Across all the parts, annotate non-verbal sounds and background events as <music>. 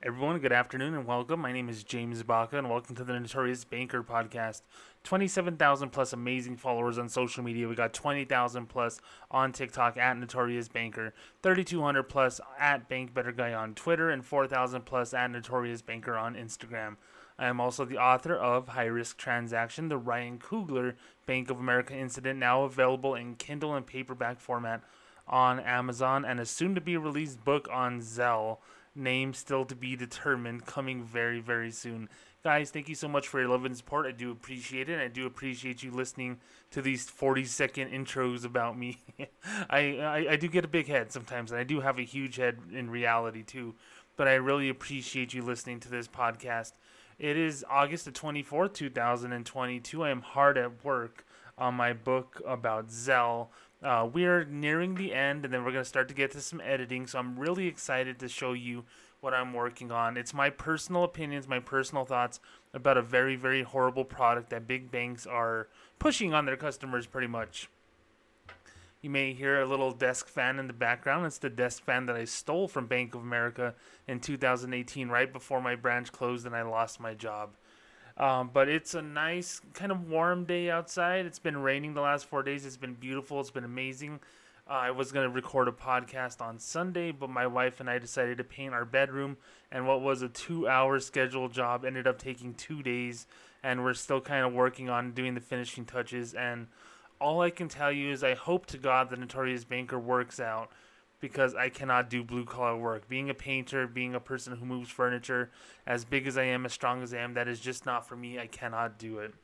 Everyone, good afternoon and welcome. My name is James Baca, and welcome to the Notorious Banker podcast. 27,000 plus amazing followers on social media. We got 20,000 plus on TikTok at Notorious Banker, 3,200 plus at Bank Better Guy on Twitter, and 4,000 plus at Notorious Banker on Instagram. I am also the author of High Risk Transaction, the Ryan Coogler Bank of America incident, now available in Kindle and paperback format on Amazon, and a soon to be released book on Zelle name still to be determined, coming very, very soon. Guys, thank you so much for your love and support. I do appreciate it. I do appreciate you listening to these 40 second intros about me. <laughs> I, I, I do get a big head sometimes, and I do have a huge head in reality too. But I really appreciate you listening to this podcast. It is August the 24th, 2022. I am hard at work on my book about Zelle uh, we're nearing the end, and then we're going to start to get to some editing. So I'm really excited to show you what I'm working on. It's my personal opinions, my personal thoughts about a very, very horrible product that big banks are pushing on their customers pretty much. You may hear a little desk fan in the background. It's the desk fan that I stole from Bank of America in 2018, right before my branch closed and I lost my job. Um, but it's a nice, kind of warm day outside. It's been raining the last four days. It's been beautiful. It's been amazing. Uh, I was going to record a podcast on Sunday, but my wife and I decided to paint our bedroom. And what was a two hour scheduled job ended up taking two days. And we're still kind of working on doing the finishing touches. And all I can tell you is I hope to God the Notorious Banker works out because I cannot do blue collar work. Being a painter, being a person who moves furniture, as big as I am, as strong as I am, that is just not for me. I cannot do it.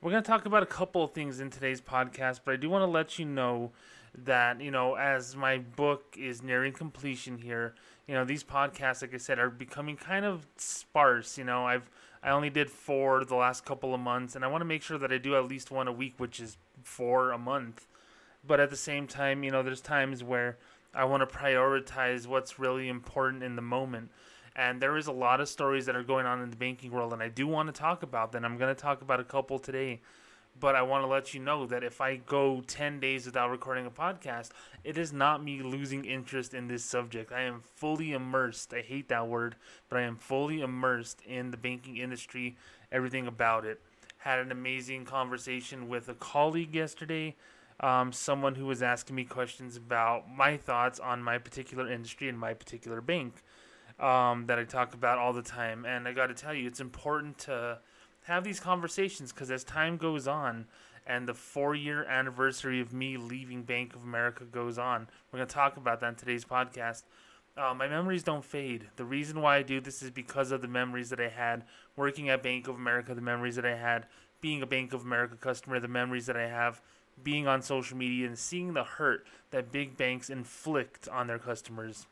We're going to talk about a couple of things in today's podcast, but I do want to let you know that, you know, as my book is nearing completion here, you know, these podcasts, like I said, are becoming kind of sparse. You know, I've I only did four the last couple of months, and I want to make sure that I do at least one a week, which is four a month but at the same time, you know, there's times where I want to prioritize what's really important in the moment. And there is a lot of stories that are going on in the banking world, and I do want to talk about them. I'm going to talk about a couple today, but I want to let you know that if I go 10 days without recording a podcast, it is not me losing interest in this subject. I am fully immersed. I hate that word, but I am fully immersed in the banking industry, everything about it. Had an amazing conversation with a colleague yesterday um, someone who was asking me questions about my thoughts on my particular industry and my particular bank um, that I talk about all the time. And I got to tell you, it's important to have these conversations because as time goes on and the four year anniversary of me leaving Bank of America goes on, we're going to talk about that in today's podcast. Uh, my memories don't fade. The reason why I do this is because of the memories that I had working at Bank of America, the memories that I had being a Bank of America customer, the memories that I have being on social media and seeing the hurt that big banks inflict on their customers.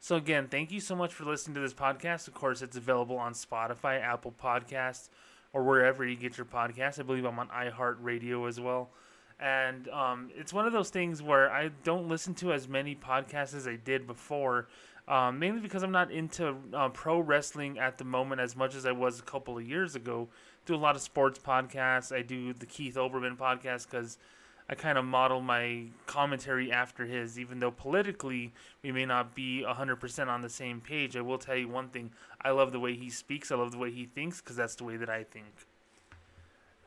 So again, thank you so much for listening to this podcast. Of course, it's available on Spotify, Apple Podcasts, or wherever you get your podcasts. I believe I'm on iHeartRadio as well. And um, it's one of those things where I don't listen to as many podcasts as I did before, um, mainly because I'm not into uh, pro wrestling at the moment as much as I was a couple of years ago do a lot of sports podcasts. I do the Keith Olbermann podcast because I kind of model my commentary after his, even though politically we may not be 100% on the same page. I will tell you one thing I love the way he speaks, I love the way he thinks because that's the way that I think.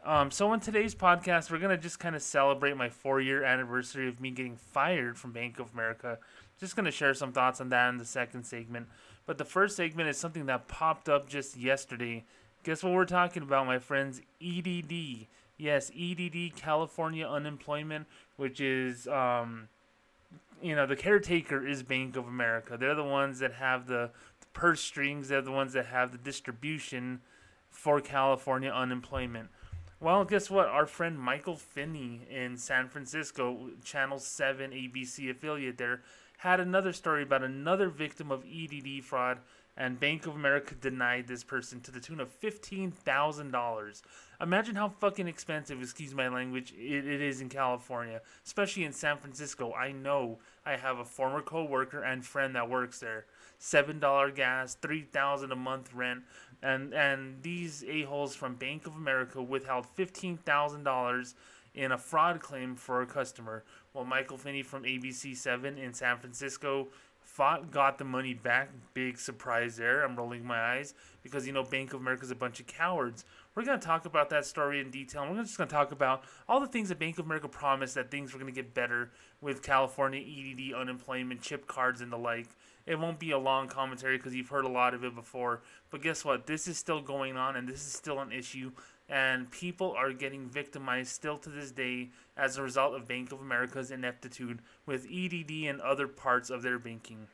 Um, so, in today's podcast, we're going to just kind of celebrate my four year anniversary of me getting fired from Bank of America. Just going to share some thoughts on that in the second segment. But the first segment is something that popped up just yesterday Guess what we're talking about, my friends? EDD. Yes, EDD, California unemployment, which is, um, you know, the caretaker is Bank of America. They're the ones that have the, the purse strings. They're the ones that have the distribution for California unemployment. Well, guess what? Our friend Michael Finney in San Francisco, Channel 7 ABC affiliate there, had another story about another victim of EDD fraud and Bank of America denied this person to the tune of $15,000. Imagine how fucking expensive, excuse my language, it, it is in California, especially in San Francisco. I know I have a former co-worker and friend that works there. $7 gas, 3000 a month rent, and and these a-holes from Bank of America withheld $15,000 in a fraud claim for a customer. Well, Michael Finney from ABC7 in San Francisco fought, got the money back. Big surprise there. I'm rolling my eyes because you know Bank of America is a bunch of cowards. We're gonna talk about that story in detail. We're just gonna talk about all the things that Bank of America promised that things were gonna get better with California EDD, unemployment, chip cards, and the like. It won't be a long commentary because you've heard a lot of it before. But guess what? This is still going on, and this is still an issue. And people are getting victimized still to this day as a result of Bank of America's ineptitude with EDD and other parts of their banking.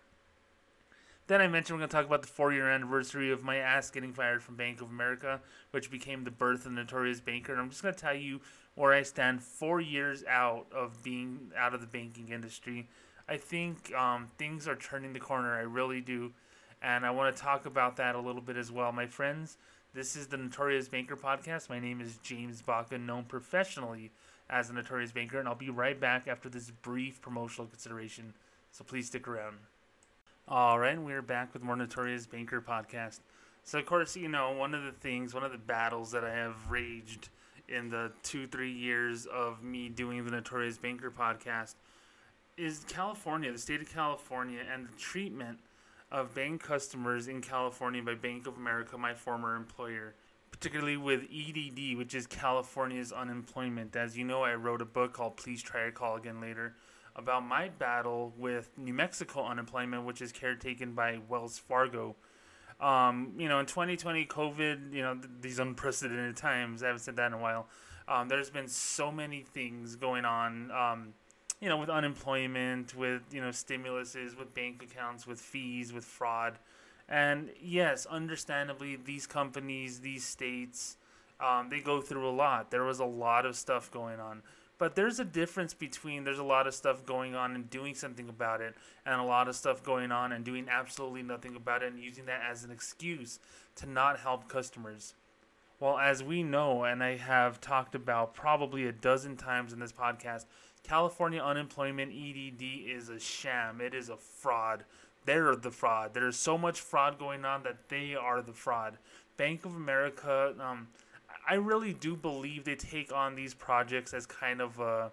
Then I mentioned we're going to talk about the four year anniversary of my ass getting fired from Bank of America, which became the birth of the Notorious Banker. And I'm just going to tell you where I stand four years out of being out of the banking industry. I think um, things are turning the corner. I really do. And I want to talk about that a little bit as well. My friends, this is the Notorious Banker podcast. My name is James Baca, known professionally as the Notorious Banker, and I'll be right back after this brief promotional consideration. So please stick around. All right, we're back with more Notorious Banker podcast. So, of course, you know, one of the things, one of the battles that I have raged in the two, three years of me doing the Notorious Banker podcast is California, the state of California, and the treatment of bank customers in California by Bank of America, my former employer, particularly with EDD, which is California's unemployment. As you know, I wrote a book called Please Try a Call Again Later about my battle with New Mexico unemployment, which is caretaken by Wells Fargo. Um, you know, in 2020, COVID, you know, th- these unprecedented times, I haven't said that in a while. Um, there's been so many things going on. Um, you know, with unemployment, with you know stimuluses, with bank accounts, with fees, with fraud, and yes, understandably, these companies, these states, um, they go through a lot. There was a lot of stuff going on, but there's a difference between there's a lot of stuff going on and doing something about it, and a lot of stuff going on and doing absolutely nothing about it and using that as an excuse to not help customers. Well, as we know, and I have talked about probably a dozen times in this podcast, California unemployment EDD is a sham. It is a fraud. They're the fraud. There's so much fraud going on that they are the fraud. Bank of America, um, I really do believe they take on these projects as kind of a,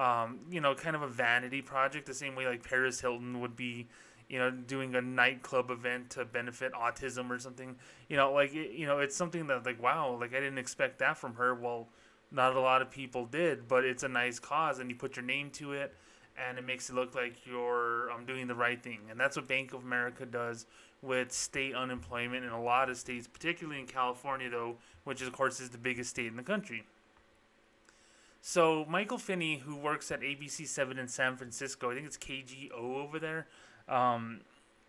um, you know, kind of a vanity project, the same way like Paris Hilton would be, you know, doing a nightclub event to benefit autism or something. You know, like it, you know, it's something that like wow, like I didn't expect that from her. Well not a lot of people did, but it's a nice cause, and you put your name to it, and it makes it look like you're um, doing the right thing. And that's what Bank of America does with state unemployment in a lot of states, particularly in California, though, which of course is the biggest state in the country. So Michael Finney, who works at ABC7 in San Francisco, I think it's KGO over there. Um,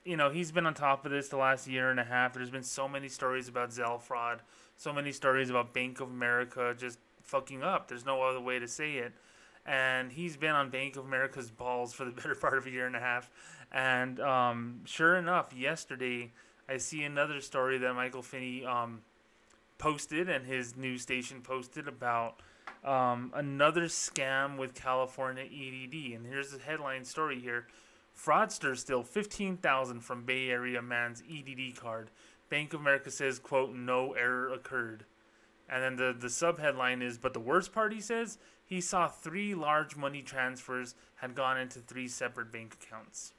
you know, he's been on top of this the last year and a half. There's been so many stories about Zelle fraud, so many stories about Bank of America just fucking up. There's no other way to say it. And he's been on Bank of America's balls for the <laughs> better part of a year and a half. And um, sure enough, yesterday I see another story that Michael Finney um, posted and his news station posted about um, another scam with California EDD. And here's the headline story here. Fraudster still 15,000 from Bay Area man's EDD card. Bank of America says, quote, no error occurred. And then the, the sub headline is, but the worst part, he says, he saw three large money transfers had gone into three separate bank accounts.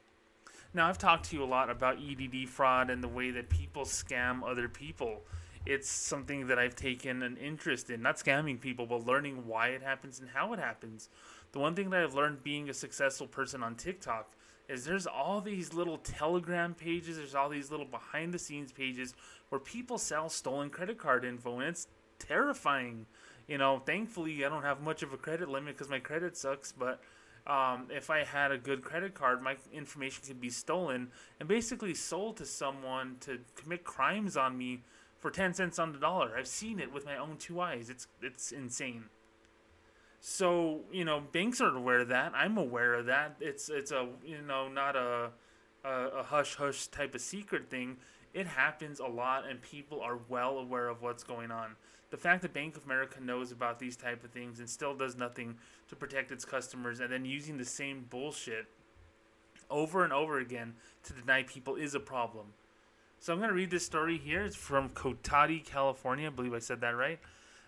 Now, I've talked to you a lot about EDD fraud and the way that people scam other people. It's something that I've taken an interest in, not scamming people, but learning why it happens and how it happens. The one thing that I've learned being a successful person on TikTok is there's all these little telegram pages, there's all these little behind the scenes pages where people sell stolen credit card info, and it's terrifying. You know, thankfully I don't have much of a credit limit because my credit sucks, but um, if I had a good credit card, my information could be stolen and basically sold to someone to commit crimes on me for 10 cents on the dollar. I've seen it with my own two eyes. It's it's insane. So, you know, banks are aware of that. I'm aware of that. It's it's a, you know, not a a, a hush hush type of secret thing. It happens a lot and people are well aware of what's going on the fact that Bank of America knows about these type of things and still does nothing to protect its customers and then using the same bullshit over and over again to deny people is a problem. So I'm going to read this story here. It's from Cotati, California. I believe I said that right.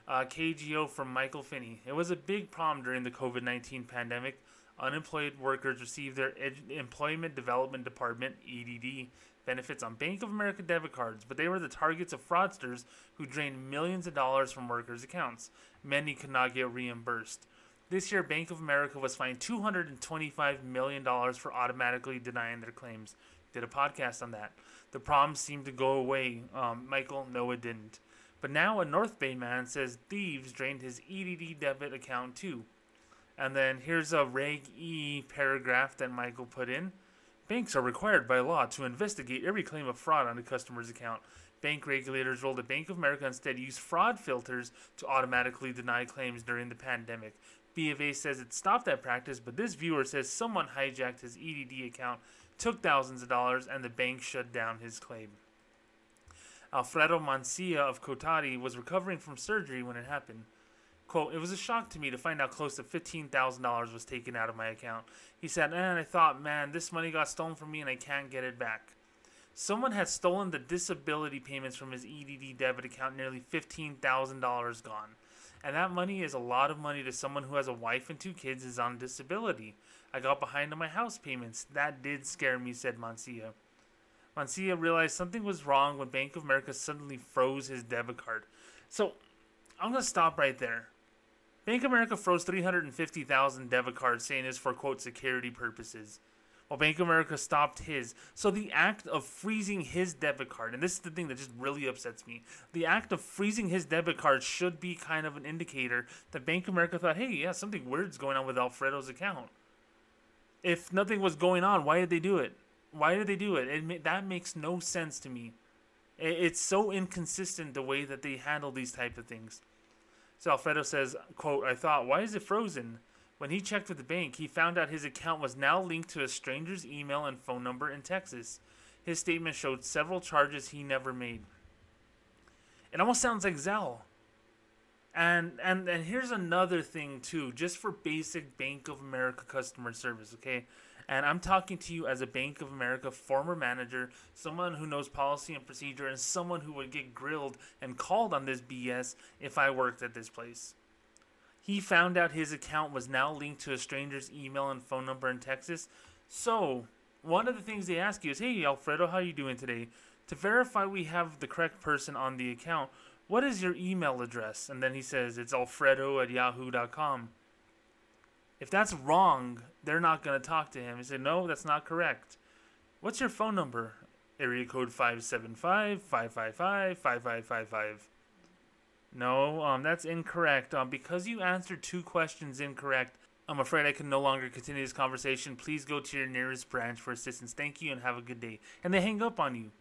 Uh, KGO from Michael Finney. It was a big problem during the COVID 19 pandemic. Unemployed workers receive their Ed- Employment Development Department (EDD) benefits on Bank of America debit cards, but they were the targets of fraudsters who drained millions of dollars from workers' accounts. Many could not get reimbursed. This year, Bank of America was fined $225 million for automatically denying their claims. Did a podcast on that. The problems seemed to go away. Um, Michael, no, it didn't. But now a North Bay man says thieves drained his EDD debit account too. And then here's a Reg E paragraph that Michael put in. Banks are required by law to investigate every claim of fraud on a customer's account. Bank regulators ruled that Bank of America instead used fraud filters to automatically deny claims during the pandemic. B of A says it stopped that practice, but this viewer says someone hijacked his EDD account, took thousands of dollars, and the bank shut down his claim. Alfredo Mancilla of Cotati was recovering from surgery when it happened. Quote, it was a shock to me to find out close to $15,000 was taken out of my account. He said, and I thought, man, this money got stolen from me and I can't get it back. Someone had stolen the disability payments from his EDD debit account, nearly $15,000 gone. And that money is a lot of money to someone who has a wife and two kids is on disability. I got behind on my house payments. That did scare me, said Mancilla. Mancilla realized something was wrong when Bank of America suddenly froze his debit card. So I'm going to stop right there. Bank America froze 350,000 debit cards, saying it's for quote security purposes. While Bank America stopped his. So the act of freezing his debit card, and this is the thing that just really upsets me. The act of freezing his debit card should be kind of an indicator that Bank America thought, hey, yeah, something weird's going on with Alfredo's account. If nothing was going on, why did they do it? Why did they do it? it that makes no sense to me. It's so inconsistent the way that they handle these type of things. So Alfredo says, quote, I thought, why is it frozen? When he checked with the bank, he found out his account was now linked to a stranger's email and phone number in Texas. His statement showed several charges he never made. It almost sounds like Zelle. And and and here's another thing too, just for basic Bank of America customer service, okay? And I'm talking to you as a Bank of America former manager, someone who knows policy and procedure, and someone who would get grilled and called on this BS if I worked at this place. He found out his account was now linked to a stranger's email and phone number in Texas. So, one of the things they ask you is, "Hey, Alfredo, how are you doing today?" To verify we have the correct person on the account, what is your email address? And then he says it's alfredo at yahoo.com. If that's wrong, they're not going to talk to him. He said, No, that's not correct. What's your phone number? Area code 575 555 5555. No, um, that's incorrect. Um, because you answered two questions incorrect, I'm afraid I can no longer continue this conversation. Please go to your nearest branch for assistance. Thank you and have a good day. And they hang up on you.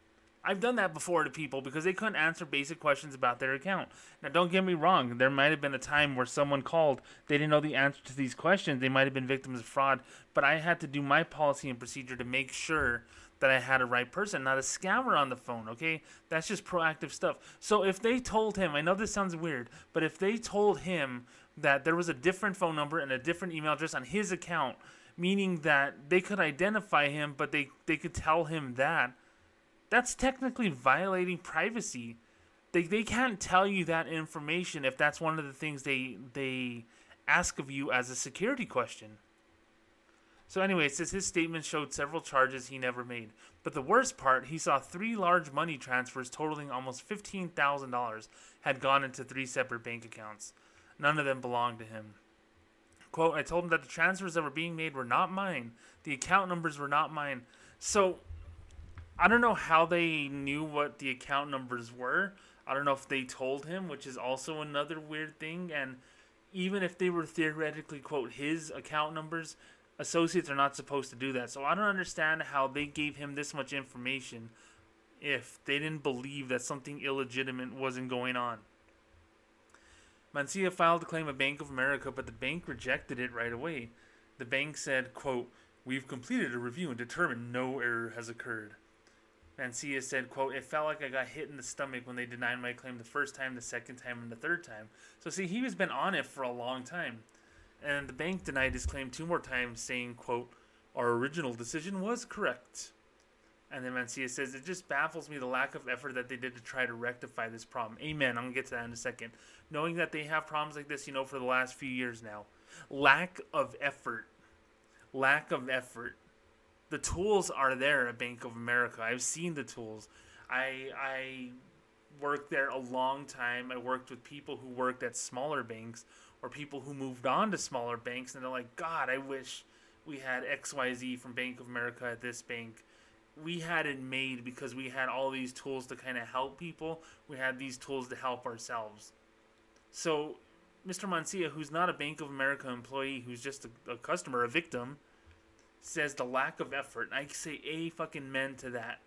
I've done that before to people because they couldn't answer basic questions about their account. Now, don't get me wrong, there might have been a time where someone called, they didn't know the answer to these questions, they might have been victims of fraud, but I had to do my policy and procedure to make sure that I had a right person, not a scammer on the phone, okay? That's just proactive stuff. So if they told him, I know this sounds weird, but if they told him that there was a different phone number and a different email address on his account, meaning that they could identify him, but they, they could tell him that, that's technically violating privacy. They, they can't tell you that information if that's one of the things they they ask of you as a security question. So anyway, it says his statement showed several charges he never made. But the worst part, he saw three large money transfers totaling almost $15,000 had gone into three separate bank accounts. None of them belonged to him. Quote, I told him that the transfers that were being made were not mine. The account numbers were not mine. So I don't know how they knew what the account numbers were. I don't know if they told him, which is also another weird thing. And even if they were theoretically, quote, his account numbers, associates are not supposed to do that. So I don't understand how they gave him this much information if they didn't believe that something illegitimate wasn't going on. Mancilla filed a claim at Bank of America, but the bank rejected it right away. The bank said, quote, We've completed a review and determined no error has occurred. Mancilla said, quote, It felt like I got hit in the stomach when they denied my claim the first time, the second time, and the third time. So see, he has been on it for a long time. And the bank denied his claim two more times, saying, quote, Our original decision was correct. And then Mancilla says, It just baffles me the lack of effort that they did to try to rectify this problem. Amen. I'm going to get to that in a second. Knowing that they have problems like this, you know, for the last few years now. Lack of effort lack of effort. The tools are there at Bank of America. I've seen the tools. I I worked there a long time. I worked with people who worked at smaller banks or people who moved on to smaller banks and they're like, God, I wish we had XYZ from Bank of America at this bank. We had it made because we had all these tools to kind of help people. We had these tools to help ourselves. So, Mr. Mancilla, who's not a Bank of America employee, who's just a, a customer, a victim, says the lack of effort. I say a fucking men to that.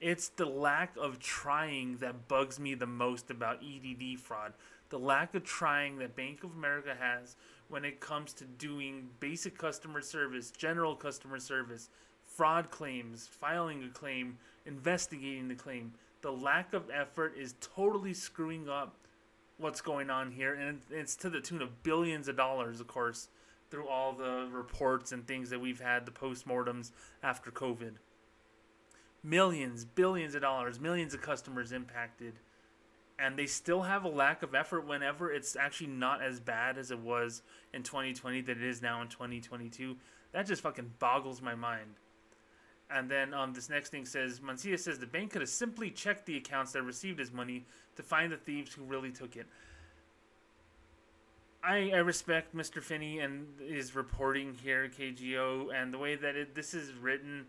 It's the lack of trying that bugs me the most about EDD fraud. The lack of trying that Bank of America has when it comes to doing basic customer service, general customer service, fraud claims, filing a claim, investigating the claim. The lack of effort is totally screwing up what's going on here, and it's to the tune of billions of dollars, of course, through all the reports and things that we've had, the postmortems after COVID millions, billions of dollars, millions of customers impacted, and they still have a lack of effort whenever it's actually not as bad as it was in 2020 that it is now in 2022. That just fucking boggles my mind. And then um, this next thing says Mancilla says the bank could have simply checked the accounts that received his money to find the thieves who really took it. I, I respect Mr. Finney and his reporting here, KGO, and the way that it, this is written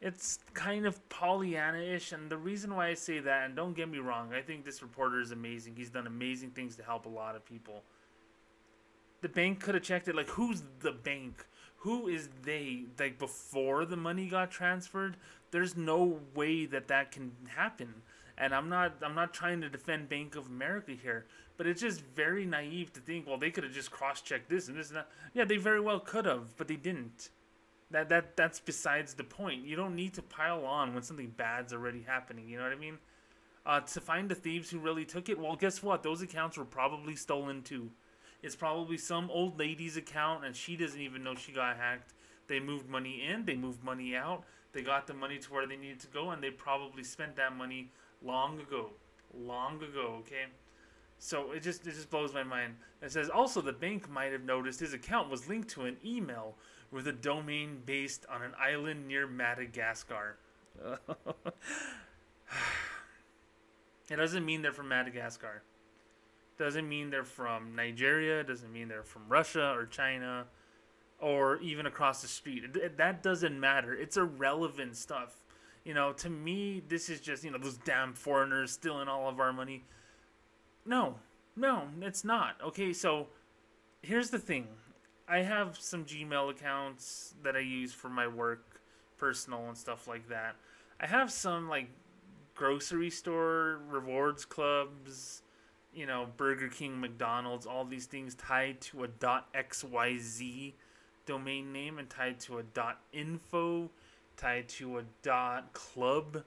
it's kind of Pollyanna-ish, and the reason why I say that, and don't get me wrong, I think this reporter is amazing. He's done amazing things to help a lot of people. The bank could have checked it. Like, who's the bank? Who is they? Like before the money got transferred, there's no way that that can happen. And I'm not, I'm not trying to defend Bank of America here, but it's just very naive to think, well, they could have just cross-checked this and this and that. Yeah, they very well could have, but they didn't that that that's besides the point. You don't need to pile on when something bad's already happening. You know what I mean? Uh, to find the thieves who really took it, well, guess what? Those accounts were probably stolen too. It's probably some old lady's account, and she doesn't even know she got hacked. They moved money in, they moved money out, they got the money to where they needed to go, and they probably spent that money long ago, long ago. Okay, so it just it just blows my mind. It says also the bank might have noticed his account was linked to an email with a domain based on an island near Madagascar. <sighs> it doesn't mean they're from Madagascar. Doesn't mean they're from Nigeria. Doesn't mean they're from Russia or China or even across the street. That doesn't matter. It's irrelevant stuff. You know, to me, this is just, you know, those damn foreigners stealing all of our money. No, no, it's not. Okay, so here's the thing I have some Gmail accounts that I use for my work, personal and stuff like that. I have some like grocery store rewards clubs, you know, Burger King, McDonald's, all these things tied to a .xyz domain name and tied to a .info, tied to a dot .club.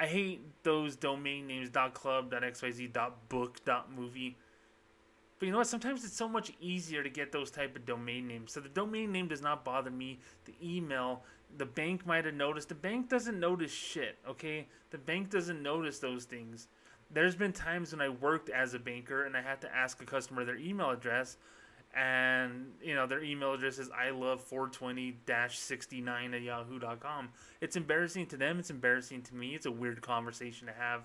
I hate those domain names dot .club, dot .xyz, dot .book, dot .movie but you know what? Sometimes it's so much easier to get those type of domain names. So the domain name does not bother me. The email, the bank might have noticed. The bank doesn't notice shit, okay? The bank doesn't notice those things. There's been times when I worked as a banker and I had to ask a customer their email address and you know their email address is i love 420-69 at yahoo.com it's embarrassing to them it's embarrassing to me it's a weird conversation to have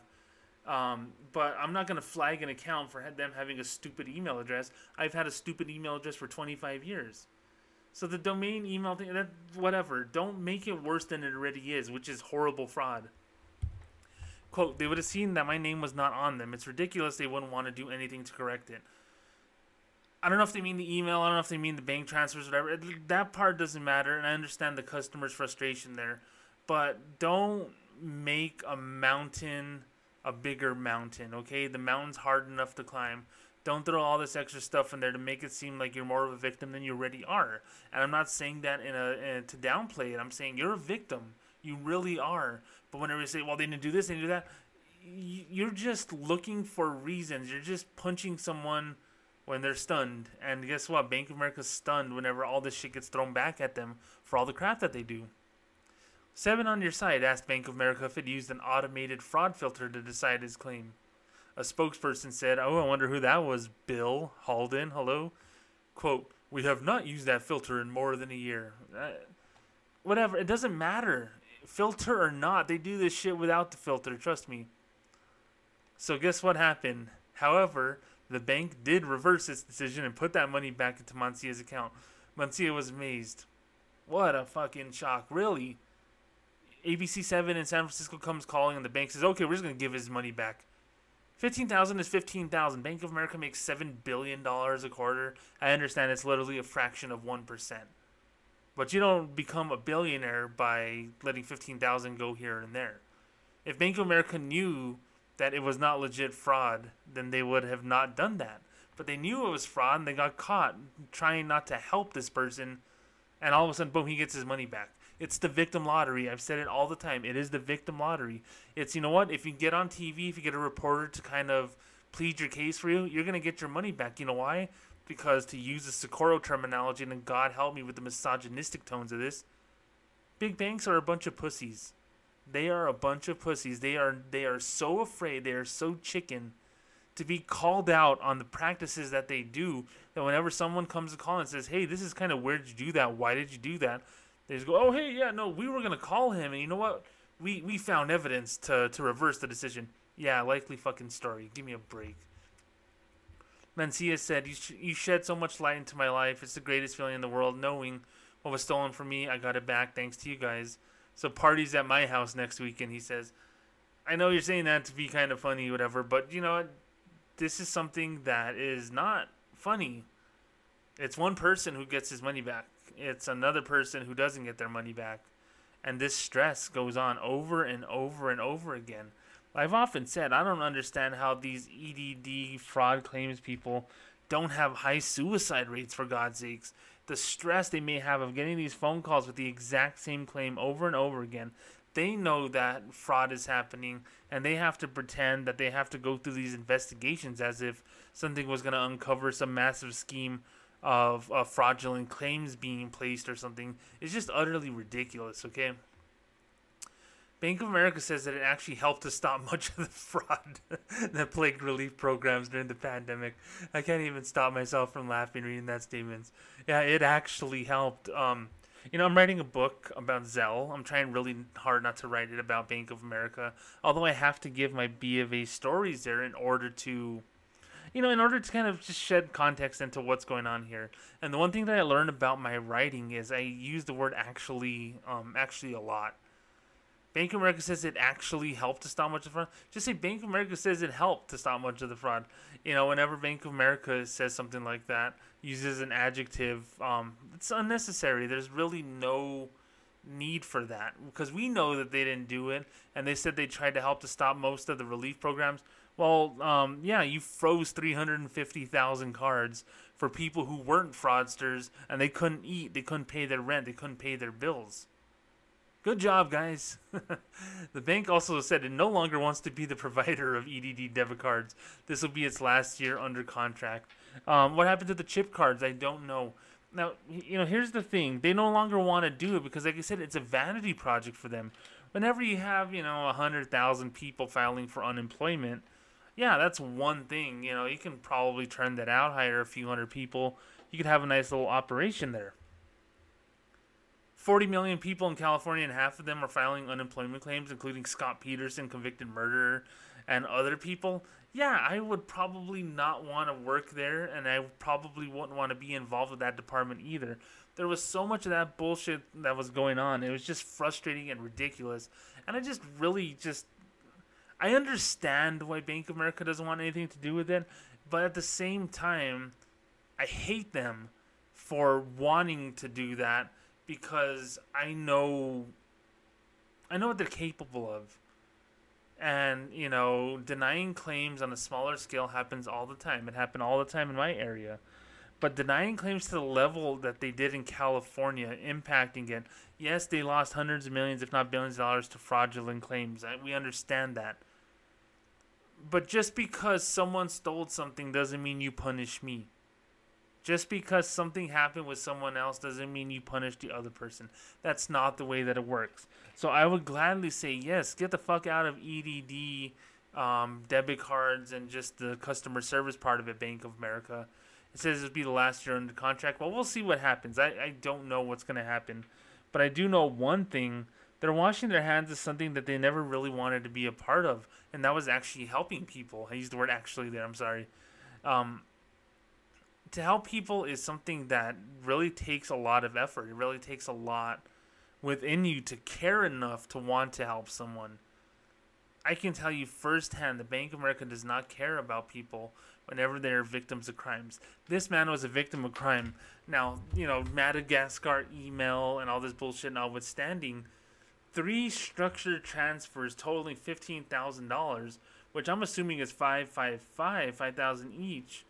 um, but I'm not going to flag an account for them having a stupid email address. I've had a stupid email address for 25 years. So the domain email thing, that whatever. Don't make it worse than it already is, which is horrible fraud. Quote, they would have seen that my name was not on them. It's ridiculous they wouldn't want to do anything to correct it. I don't know if they mean the email, I don't know if they mean the bank transfers, whatever. That part doesn't matter, and I understand the customer's frustration there. But don't make a mountain a bigger mountain, okay? The mountain's hard enough to climb. Don't throw all this extra stuff in there to make it seem like you're more of a victim than you already are. And I'm not saying that in a, in a to downplay it. I'm saying you're a victim. You really are. But whenever you say, well, they didn't do this, they didn't do that, you're just looking for reasons. You're just punching someone when they're stunned. And guess what? Bank of America's stunned whenever all this shit gets thrown back at them for all the crap that they do. Seven on your side asked Bank of America if it used an automated fraud filter to decide his claim. A spokesperson said, Oh, I wonder who that was. Bill Halldin, hello? Quote, We have not used that filter in more than a year. Uh, whatever, it doesn't matter. Filter or not, they do this shit without the filter, trust me. So, guess what happened? However, the bank did reverse its decision and put that money back into Mancilla's account. Mancilla was amazed. What a fucking shock. Really? ABC7 in San Francisco comes calling and the bank says, okay, we're just going to give his money back. 15000 is 15000 Bank of America makes $7 billion a quarter. I understand it's literally a fraction of 1%. But you don't become a billionaire by letting 15000 go here and there. If Bank of America knew that it was not legit fraud, then they would have not done that. But they knew it was fraud and they got caught trying not to help this person. And all of a sudden, boom, he gets his money back. It's the victim lottery. I've said it all the time. It is the victim lottery. It's, you know what? If you get on TV, if you get a reporter to kind of plead your case for you, you're going to get your money back. You know why? Because to use the Socorro terminology, and God help me with the misogynistic tones of this, big banks are a bunch of pussies. They are a bunch of pussies. They are they are so afraid. They are so chicken to be called out on the practices that they do that whenever someone comes to call and says, "Hey, this is kind of weird. Did you do that? Why did you do that?" They just go, "Oh, hey, yeah, no, we were gonna call him, and you know what? We we found evidence to to reverse the decision." Yeah, likely fucking story. Give me a break. Mancilla said, you, sh- "You shed so much light into my life. It's the greatest feeling in the world, knowing what was stolen from me. I got it back thanks to you guys." So parties at my house next weekend. He says, "I know you're saying that to be kind of funny, whatever, but you know, this is something that is not funny. It's one person who gets his money back. It's another person who doesn't get their money back, and this stress goes on over and over and over again." I've often said I don't understand how these EDD fraud claims people don't have high suicide rates for God's sakes the stress they may have of getting these phone calls with the exact same claim over and over again. They know that fraud is happening and they have to pretend that they have to go through these investigations as if something was going to uncover some massive scheme of, of fraudulent claims being placed or something. It's just utterly ridiculous, okay? Bank of America says that it actually helped to stop much of the fraud <laughs> that plagued relief programs during the pandemic. I can't even stop myself from laughing reading that statement. Yeah, it actually helped. Um, you know, I'm writing a book about Zelle. I'm trying really hard not to write it about Bank of America, although I have to give my B of A stories there in order to, you know, in order to kind of just shed context into what's going on here. And the one thing that I learned about my writing is I use the word actually, um, actually a lot Bank of America says it actually helped to stop much of the fraud. Just say Bank of America says it helped to stop much of the fraud. You know, whenever Bank of America says something like that, uses an adjective, um, it's unnecessary. There's really no need for that because we know that they didn't do it, and they said they tried to help to stop most of the relief programs. Well, um, yeah, you froze 350,000 cards for people who weren't fraudsters and they couldn't eat, they couldn't pay their rent, they couldn't pay their bills. Good job, guys. <laughs> the bank also said it no longer wants to be the provider of EDD debit cards. This will be its last year under contract. Um, what happened to the chip cards? I don't know. Now, you know, here's the thing. They no longer want to do it because, like I said, it's a vanity project for them. Whenever you have, you know, 100,000 people filing for unemployment, yeah, that's one thing. You know, you can probably turn that out, hire a few hundred people. You could have a nice little operation there. 40 million people in California, and half of them are filing unemployment claims, including Scott Peterson, convicted murderer, and other people. Yeah, I would probably not want to work there, and I probably wouldn't want to be involved with that department either. There was so much of that bullshit that was going on. It was just frustrating and ridiculous. And I just really just. I understand why Bank of America doesn't want anything to do with it, but at the same time, I hate them for wanting to do that because I know I know what they're capable of. And, you know, denying claims on a smaller scale happens all the time. It happened all the time in my area. But denying claims to the level that they did in California, impacting it, yes, they lost hundreds of millions, if not billions of dollars to fraudulent claims. We understand that. But just because someone stole something doesn't mean you punish me. Just because something happened with someone else doesn't mean you punish the other person. That's not the way that it works. So I would gladly say yes, get the fuck out of EDD, um, debit cards, and just the customer service part of it, Bank of America. It says it'll be the last year under contract. Well, we'll see what happens. I, I don't know what's going to happen. But I do know one thing. They're washing their hands of something that they never really wanted to be a part of, and that was actually helping people. I used the word actually there, I'm sorry. Um, to help people is something that really takes a lot of effort. It really takes a lot within you to care enough to want to help someone. I can tell you firsthand the Bank of America does not care about people whenever they're victims of crimes. This man was a victim of crime. Now, you know, Madagascar email and all this bullshit notwithstanding, three structured transfers totaling $15,000, which I'm assuming is 555, 5000 each.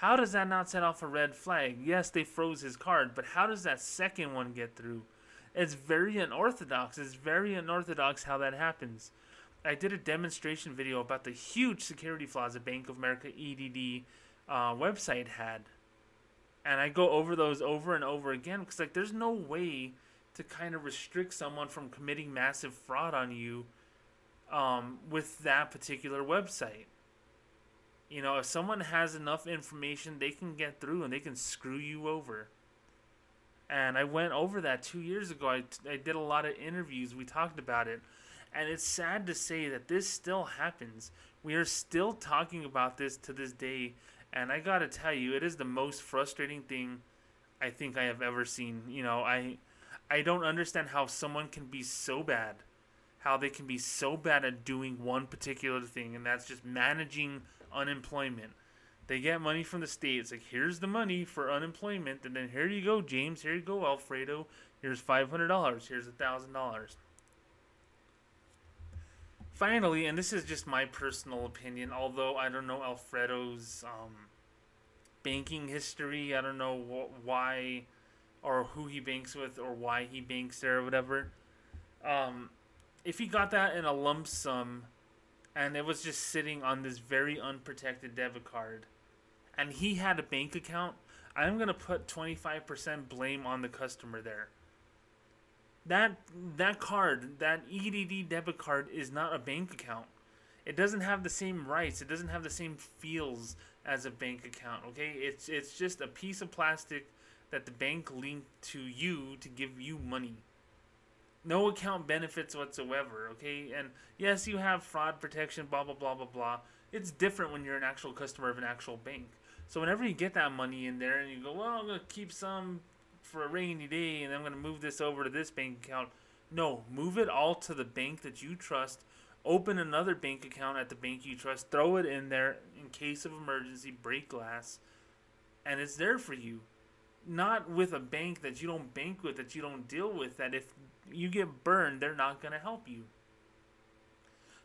How does that not set off a red flag? Yes, they froze his card, but how does that second one get through? It's very unorthodox. It's very unorthodox how that happens. I did a demonstration video about the huge security flaws a Bank of America EDD uh, website had, and I go over those over and over again because like there's no way to kind of restrict someone from committing massive fraud on you um, with that particular website. You know, if someone has enough information, they can get through and they can screw you over. And I went over that two years ago. I, I did a lot of interviews. We talked about it. And it's sad to say that this still happens. We are still talking about this to this day. And I got to tell you, it is the most frustrating thing I think I have ever seen. You know, I I don't understand how someone can be so bad. How they can be so bad at doing one particular thing and that's just managing unemployment. They get money from the state. It's like here's the money for unemployment and then here you go, James, here you go, Alfredo. Here's five hundred dollars, here's a thousand dollars finally, and this is just my personal opinion, although I don't know Alfredo's um, banking history. I don't know wh- why or who he banks with or why he banks there or whatever. Um, if he got that in a lump sum and it was just sitting on this very unprotected debit card and he had a bank account, I'm going to put 25% blame on the customer there that that card, that EDD debit card, is not a bank account. It doesn't have the same rights. It doesn't have the same feels as a bank account. Okay, it's it's just a piece of plastic that the bank linked to you to give you money. No account benefits whatsoever. Okay, and yes, you have fraud protection. Blah blah blah blah blah. It's different when you're an actual customer of an actual bank. So whenever you get that money in there and you go, well, I'm gonna keep some for a rainy day and I'm going to move this over to this bank account. No, move it all to the bank that you trust. Open another bank account at the bank you trust. Throw it in there in case of emergency, break glass, and it's there for you. Not with a bank that you don't bank with, that you don't deal with, that if you get burned, they're not going to help you.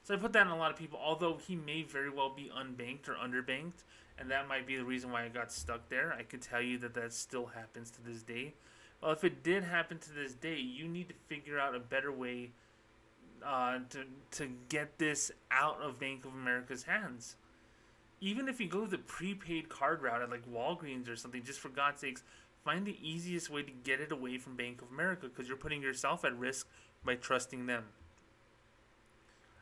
So I put that in a lot of people, although he may very well be unbanked or underbanked and that might be the reason why I got stuck there. I could tell you that that still happens to this day. Well, if it did happen to this day, you need to figure out a better way uh, to to get this out of Bank of America's hands. Even if you go the prepaid card route at like Walgreens or something, just for God's sakes, find the easiest way to get it away from Bank of America because you're putting yourself at risk by trusting them.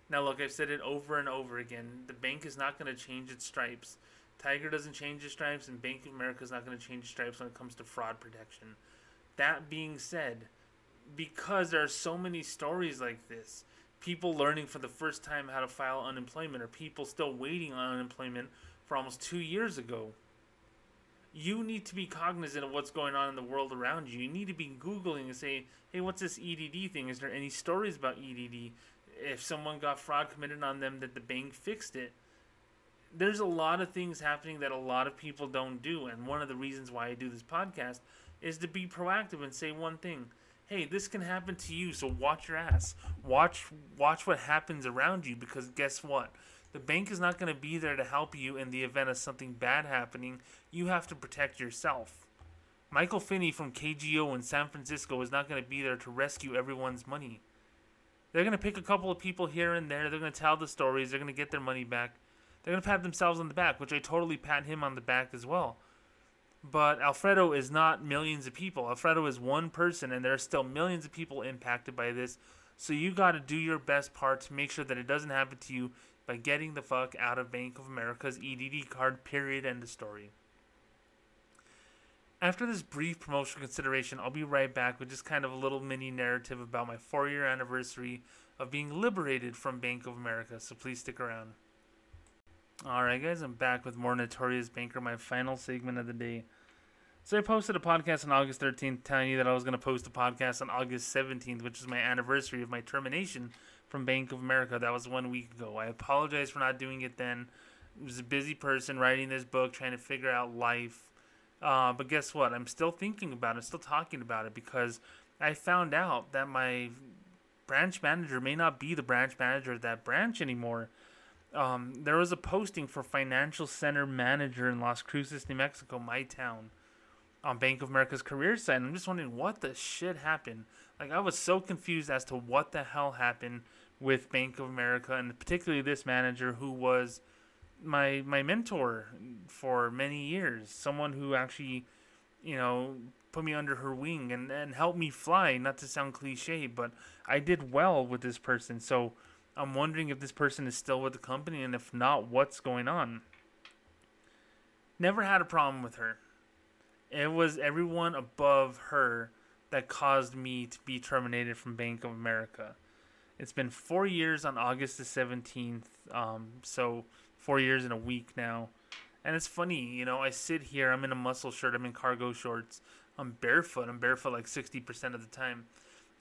Now, look, I've said it over and over again. The bank is not going to change its stripes. Tiger doesn't change its stripes, and Bank of America is not going to change stripes when it comes to fraud protection. That being said, because there are so many stories like this, people learning for the first time how to file unemployment, or people still waiting on unemployment for almost two years ago, you need to be cognizant of what's going on in the world around you. You need to be Googling and say, hey, what's this EDD thing? Is there any stories about EDD? If someone got fraud committed on them, that the bank fixed it there's a lot of things happening that a lot of people don't do and one of the reasons why I do this podcast is to be proactive and say one thing hey this can happen to you so watch your ass watch watch what happens around you because guess what the bank is not going to be there to help you in the event of something bad happening. You have to protect yourself. Michael finney from kgo in san francisco is not going to be there to rescue everyone's money. They're going to pick a couple of people here and there. They're going to tell the stories. They're going to get their money back. They're going to pat themselves on the back, which I totally pat him on the back as well. But Alfredo is not millions of people. Alfredo is one person, and there are still millions of people impacted by this. So you got to do your best part to make sure that it doesn't happen to you by getting the fuck out of Bank of America's EDD card, period, end of story. After this brief promotional consideration, I'll be right back with just kind of a little mini narrative about my four year anniversary of being liberated from Bank of America, so please stick around. Alright, guys, I'm back with more Notorious Banker, my final segment of the day. So I posted a podcast on August 13th telling you that I was going to post a podcast on August 17th, which is my anniversary of my termination from Bank of America. That was one week ago. I apologize for not doing it then. I was a busy person writing this book, trying to figure out life. Uh, but guess what? I'm still thinking about it, still talking about it because I found out that my branch manager may not be the branch manager of that branch anymore. Um, there was a posting for financial center manager in Las Cruces, New Mexico, my town, on Bank of America's career site. And I'm just wondering what the shit happened. Like I was so confused as to what the hell happened with Bank of America and particularly this manager who was my my mentor for many years, someone who actually, you know, put me under her wing and, and helped me fly, not to sound cliche, but I did well with this person. So I'm wondering if this person is still with the company and if not, what's going on. Never had a problem with her. It was everyone above her that caused me to be terminated from Bank of America. It's been four years on August the 17th. Um, so four years in a week now. And it's funny, you know, I sit here, I'm in a muscle shirt, I'm in cargo shorts, I'm barefoot, I'm barefoot like 60% of the time.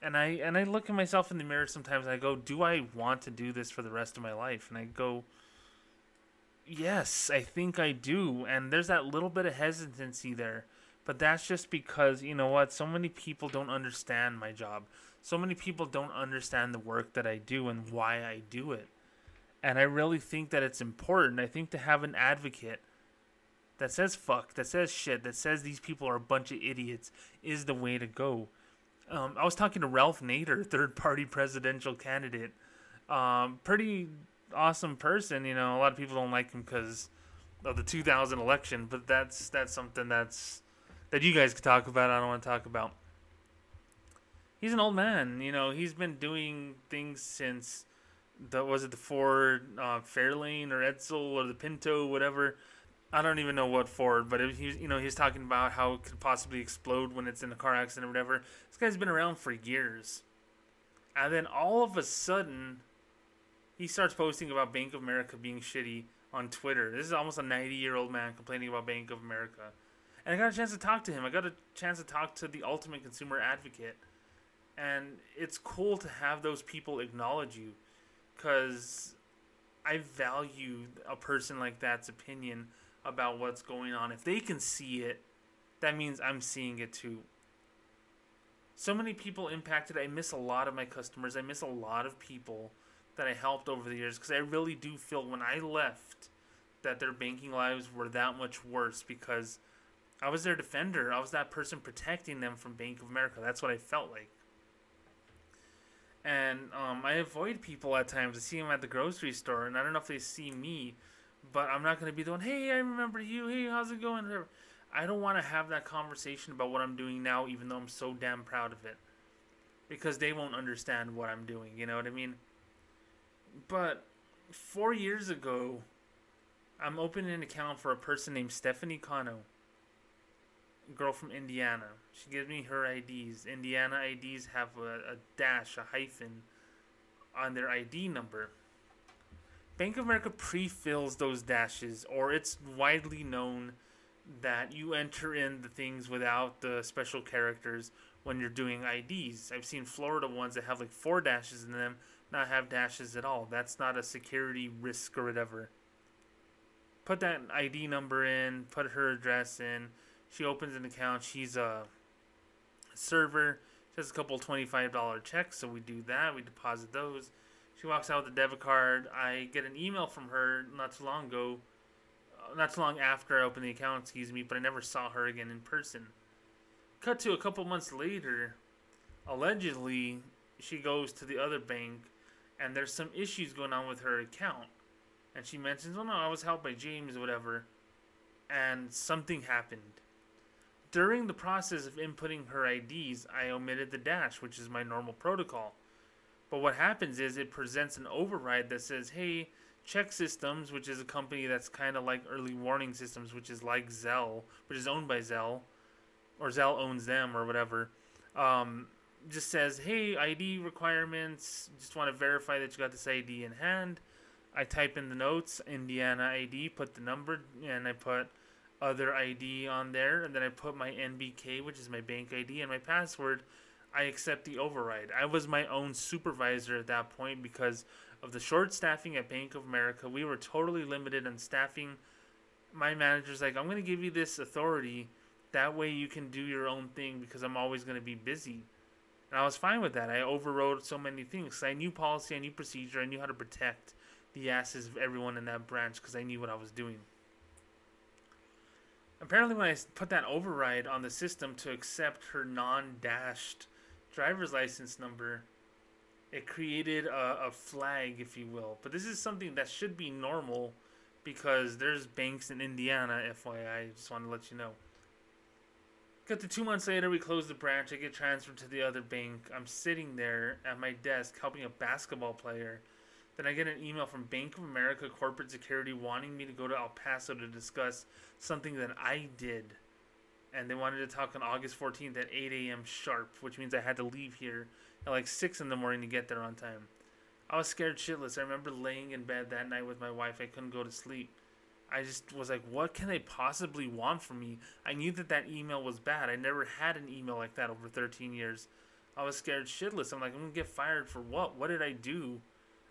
And I and I look at myself in the mirror sometimes and I go, "Do I want to do this for the rest of my life?" And I go, "Yes, I think I do." And there's that little bit of hesitancy there. But that's just because, you know what, so many people don't understand my job. So many people don't understand the work that I do and why I do it. And I really think that it's important. I think to have an advocate that says fuck, that says shit, that says these people are a bunch of idiots is the way to go. Um, I was talking to Ralph Nader, <laughs> third party presidential candidate. Um, pretty awesome person. You know, a lot of people don't like him because of the 2000 election, but that's that's something that's that you guys could talk about. I don't want to talk about. He's an old man. You know, he's been doing things since the was it the Ford uh, Fairlane or Edsel or the Pinto, whatever. I don't even know what Ford, but it, you know, he's talking about how it could possibly explode when it's in a car accident or whatever. This guy's been around for years, and then all of a sudden, he starts posting about Bank of America being shitty on Twitter. This is almost a 90 year old man complaining about Bank of America, and I got a chance to talk to him. I got a chance to talk to the ultimate consumer advocate, and it's cool to have those people acknowledge you because I value a person like that's opinion about what's going on. If they can see it, that means I'm seeing it too. So many people impacted. I miss a lot of my customers. I miss a lot of people that I helped over the years because I really do feel when I left that their banking lives were that much worse because I was their defender. I was that person protecting them from Bank of America. That's what I felt like and um, I avoid people at times. I see them at the grocery store, and I don't know if they see me, but I'm not going to be the one. Hey, I remember you. Hey, how's it going? I don't want to have that conversation about what I'm doing now, even though I'm so damn proud of it, because they won't understand what I'm doing. You know what I mean? But four years ago, I'm opening an account for a person named Stephanie Cano girl from Indiana. She gives me her IDs. Indiana IDs have a, a dash, a hyphen on their ID number. Bank of America pre fills those dashes, or it's widely known that you enter in the things without the special characters when you're doing IDs. I've seen Florida ones that have like four dashes in them, not have dashes at all. That's not a security risk or whatever. Put that ID number in, put her address in she opens an account. She's a server. She has a couple $25 checks, so we do that. We deposit those. She walks out with a debit card. I get an email from her not too long ago, uh, not too long after I opened the account, excuse me, but I never saw her again in person. Cut to a couple months later, allegedly, she goes to the other bank and there's some issues going on with her account. And she mentions, well, no, I was helped by James or whatever. And something happened during the process of inputting her IDs, I omitted the dash, which is my normal protocol. But what happens is it presents an override that says, hey, ChexSystems, which is a company that's kind of like Early Warning Systems, which is like Zelle, which is owned by Zelle, or Zelle owns them or whatever. Um, just says, hey, ID requirements. Just want to verify that you got this ID in hand. I type in the notes, Indiana ID, put the number, and I put other ID on there, and then I put my NBK, which is my bank ID, and my password. I accept the override. I was my own supervisor at that point because of the short staffing at Bank of America. We were totally limited on staffing. My manager's like, I'm going to give you this authority. That way you can do your own thing because I'm always going to be busy. And I was fine with that. I overrode so many things. I knew policy, I knew procedure, I knew how to protect the asses of everyone in that branch because I knew what I was doing. Apparently, when I put that override on the system to accept her non dashed driver's license number, it created a, a flag, if you will. But this is something that should be normal because there's banks in Indiana, FYI. I just want to let you know. Got to two months later, we close the branch. I get transferred to the other bank. I'm sitting there at my desk helping a basketball player. Then I get an email from Bank of America Corporate Security wanting me to go to El Paso to discuss something that I did. And they wanted to talk on August 14th at 8 a.m. sharp, which means I had to leave here at like 6 in the morning to get there on time. I was scared shitless. I remember laying in bed that night with my wife. I couldn't go to sleep. I just was like, what can they possibly want from me? I knew that that email was bad. I never had an email like that over 13 years. I was scared shitless. I'm like, I'm gonna get fired for what? What did I do?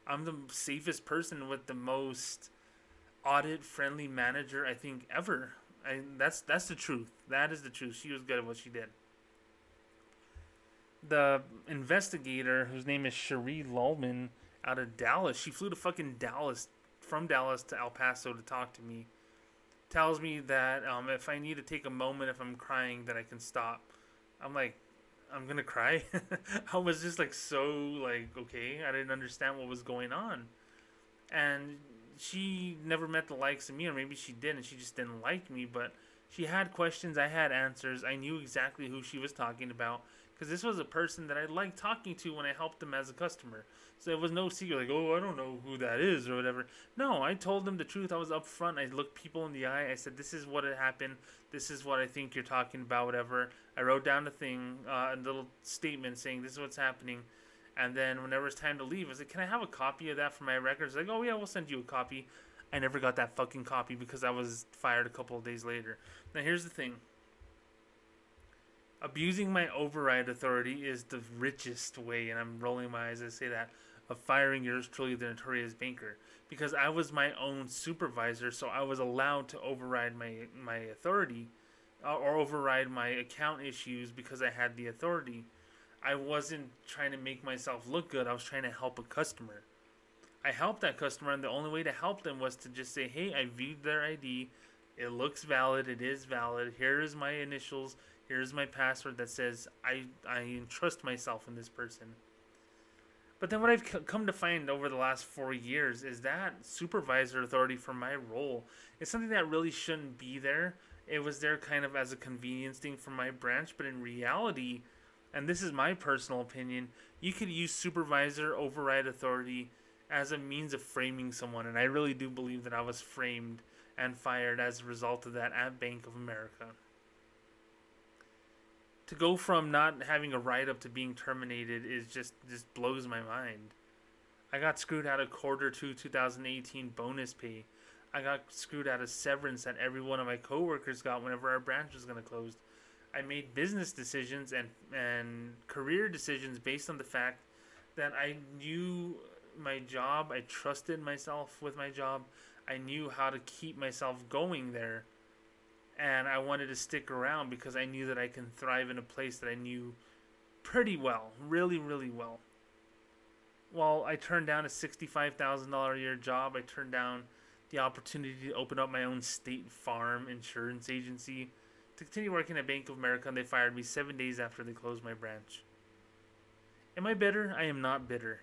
I'm the safest person with the most audit friendly manager I think ever. I that's that's the truth. That is the truth. She was good at what she did. The investigator, whose name is Cherie Lullman, out of Dallas, she flew to fucking Dallas from Dallas to El Paso to talk to me. Tells me that um, if I need to take a moment, if I'm crying, that I can stop. I'm like, I'm gonna cry. <laughs> I was just like so like okay. I didn't understand what was going on, and she never met the likes of me, or maybe she did, and she just didn't like me. But she had questions. I had answers. I knew exactly who she was talking about because this was a person that I liked talking to when I helped them as a customer. So it was no secret, like, oh, I don't know who that is or whatever. No, I told them the truth. I was upfront. I looked people in the eye. I said, this is what had happened. This is what I think you're talking about, whatever. I wrote down a thing, uh, a little statement saying, this is what's happening. And then whenever it's time to leave, I said, can I have a copy of that for my records? Like, oh, yeah, we'll send you a copy. I never got that fucking copy because I was fired a couple of days later. Now, here's the thing abusing my override authority is the richest way, and I'm rolling my eyes as I say that, of firing yours truly, the notorious banker. Because I was my own supervisor, so I was allowed to override my, my authority uh, or override my account issues because I had the authority. I wasn't trying to make myself look good, I was trying to help a customer. I helped that customer, and the only way to help them was to just say, hey, I viewed their ID. It looks valid. It is valid. Here is my initials here's my password that says I I entrust myself in this person. But then what I've come to find over the last four years is that supervisor authority for my role is something that really shouldn't be there. It was there kind of as a convenience thing for my branch, but in reality, and this is my personal opinion, you could use supervisor override authority as a means of framing someone, and I really do believe that I was framed and fired as a result of that at Bank of America to go from not having a write up to being terminated is just just blows my mind. I got screwed out of quarter two 2018 bonus pay. I got screwed out of severance that every one of my coworkers got whenever our branch was to close. I made business decisions and and career decisions based on the fact that I knew my job, I trusted myself with my job. I knew how to keep myself going there and I wanted to stick around because I knew that I can thrive in a place that I knew pretty well, really, really well. Well, I turned down a sixty-five thousand dollar a year job. I turned down the opportunity to open up my own State Farm insurance agency to continue working at Bank of America, and they fired me seven days after they closed my branch. Am I bitter? I am not bitter.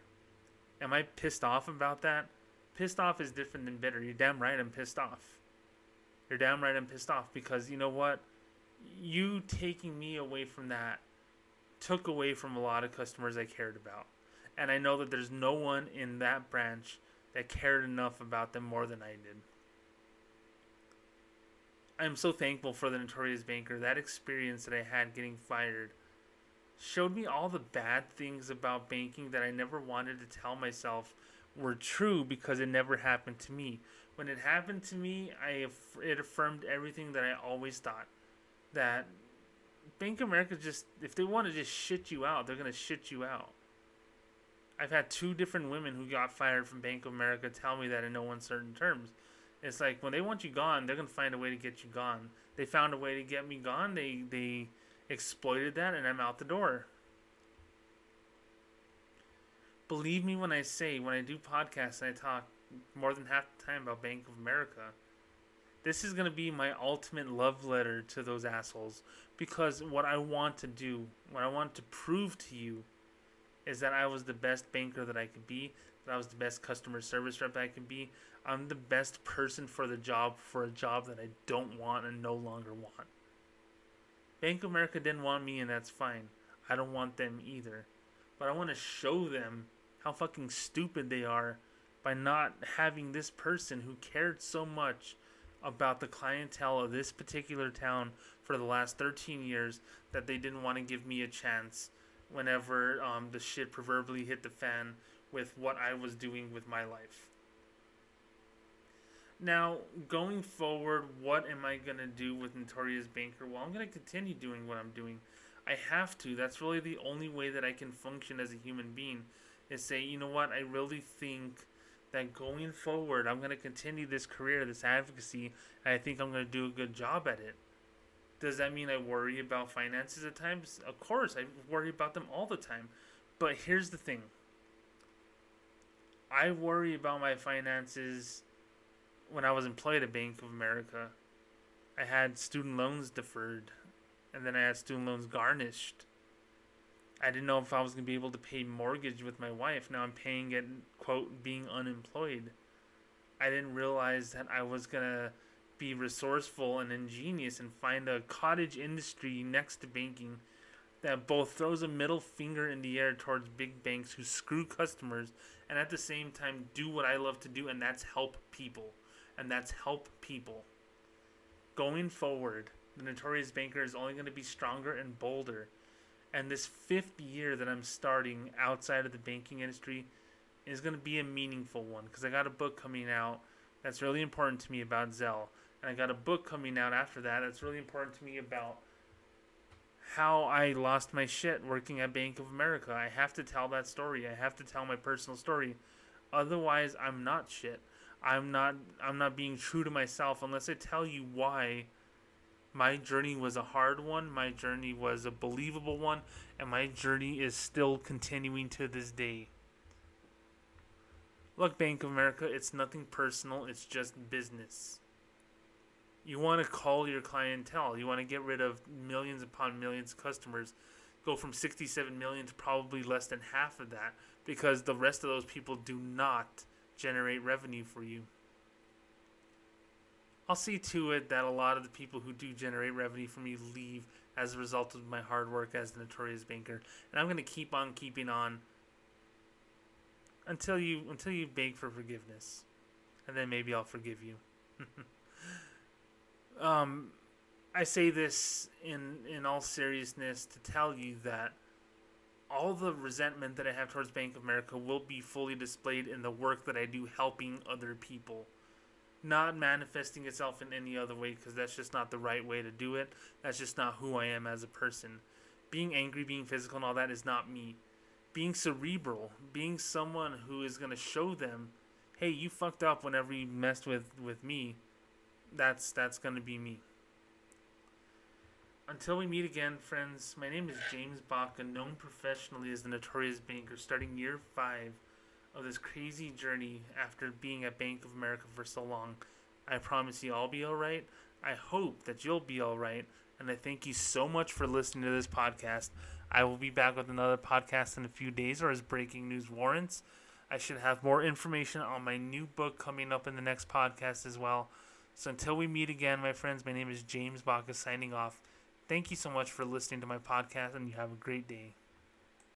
Am I pissed off about that? Pissed off is different than bitter. You're damn right I'm pissed off. You're damn right I'm pissed off because you know what? You taking me away from that took away from a lot of customers I cared about. And I know that there's no one in that branch that cared enough about them more than I did. I'm so thankful for the Notorious Banker. That experience that I had getting fired showed me all the bad things about banking that I never wanted to tell myself were true because it never happened to me. When it happened to me, I it affirmed everything that I always thought that Bank of America just if they want to just shit you out, they're gonna shit you out. I've had two different women who got fired from Bank of America tell me that in no uncertain terms. It's like when they want you gone, they're gonna find a way to get you gone. They found a way to get me gone. They they exploited that, and I'm out the door. Believe me when I say when I do podcasts and I talk more than half the time about Bank of America. This is gonna be my ultimate love letter to those assholes because what I want to do, what I want to prove to you is that I was the best banker that I could be, that I was the best customer service rep I could be. I'm the best person for the job for a job that I don't want and no longer want. Bank of America didn't want me, and that's fine. I don't want them either. But I want to show them how fucking stupid they are by not having this person who cared so much about the clientele of this particular town for the last 13 years that they didn't want to give me a chance whenever um, the shit proverbially hit the fan with what I was doing with my life. Now, going forward, what am I going to do with Notorious Banker? Well, I'm going to continue doing what I'm doing. I have to. That's really the only way that I can function as a human being is say, you know what, I really think that going forward, I'm going to continue this career, this advocacy, and I think I'm going to do a good job at it. Does that mean I worry about finances at times? Of course, I worry about them all the time. But here's the thing I worry about my finances when I was employed at Bank of America. I had student loans deferred, and then I had student loans garnished. I didn't know if I was going to be able to pay mortgage with my wife. Now I'm paying it, quote, being unemployed. I didn't realize that I was going to be resourceful and ingenious and find a cottage industry next to banking that both throws a middle finger in the air towards big banks who screw customers and at the same time do what I love to do and that's help people and that's help people going forward the notorious banker is only going to be stronger and bolder and this fifth year that I'm starting outside of the banking industry is going to be a meaningful one because I got a book coming out that's really important to me about Zelle and I got a book coming out after that that's really important to me about how I lost my shit working at Bank of America. I have to tell that story. I have to tell my personal story. Otherwise, I'm not shit. I'm not I'm not being true to myself unless I tell you why my journey was a hard one, my journey was a believable one, and my journey is still continuing to this day. Look, Bank of America, it's nothing personal, it's just business you want to call your clientele. You want to get rid of millions upon millions of customers. Go from 67 million to probably less than half of that because the rest of those people do not generate revenue for you. I'll see to it that a lot of the people who do generate revenue for me leave as a result of my hard work as the notorious banker. And I'm going to keep on keeping on until you until you beg for forgiveness. And then maybe I'll forgive you. <laughs> Um, I say this in in all seriousness to tell you that all the resentment that I have towards Bank of America will be fully displayed in the work that I do helping other people. Not manifesting itself in any other way because that's just not the right way to do it. That's just not who I am as a person. Being angry, being physical, and all that is not me. Being cerebral, being someone who is going to show them, hey, you fucked up whenever you messed with, with me that's that's gonna be me. Until we meet again, friends, my name is James Baca, known professionally as the Notorious Banker, starting year five of this crazy journey after being at Bank of America for so long. I promise you I'll be alright. I hope that you'll be alright. And I thank you so much for listening to this podcast. I will be back with another podcast in a few days or as breaking news warrants. I should have more information on my new book coming up in the next podcast as well. So until we meet again, my friends, my name is James Baca signing off. Thank you so much for listening to my podcast, and you have a great day.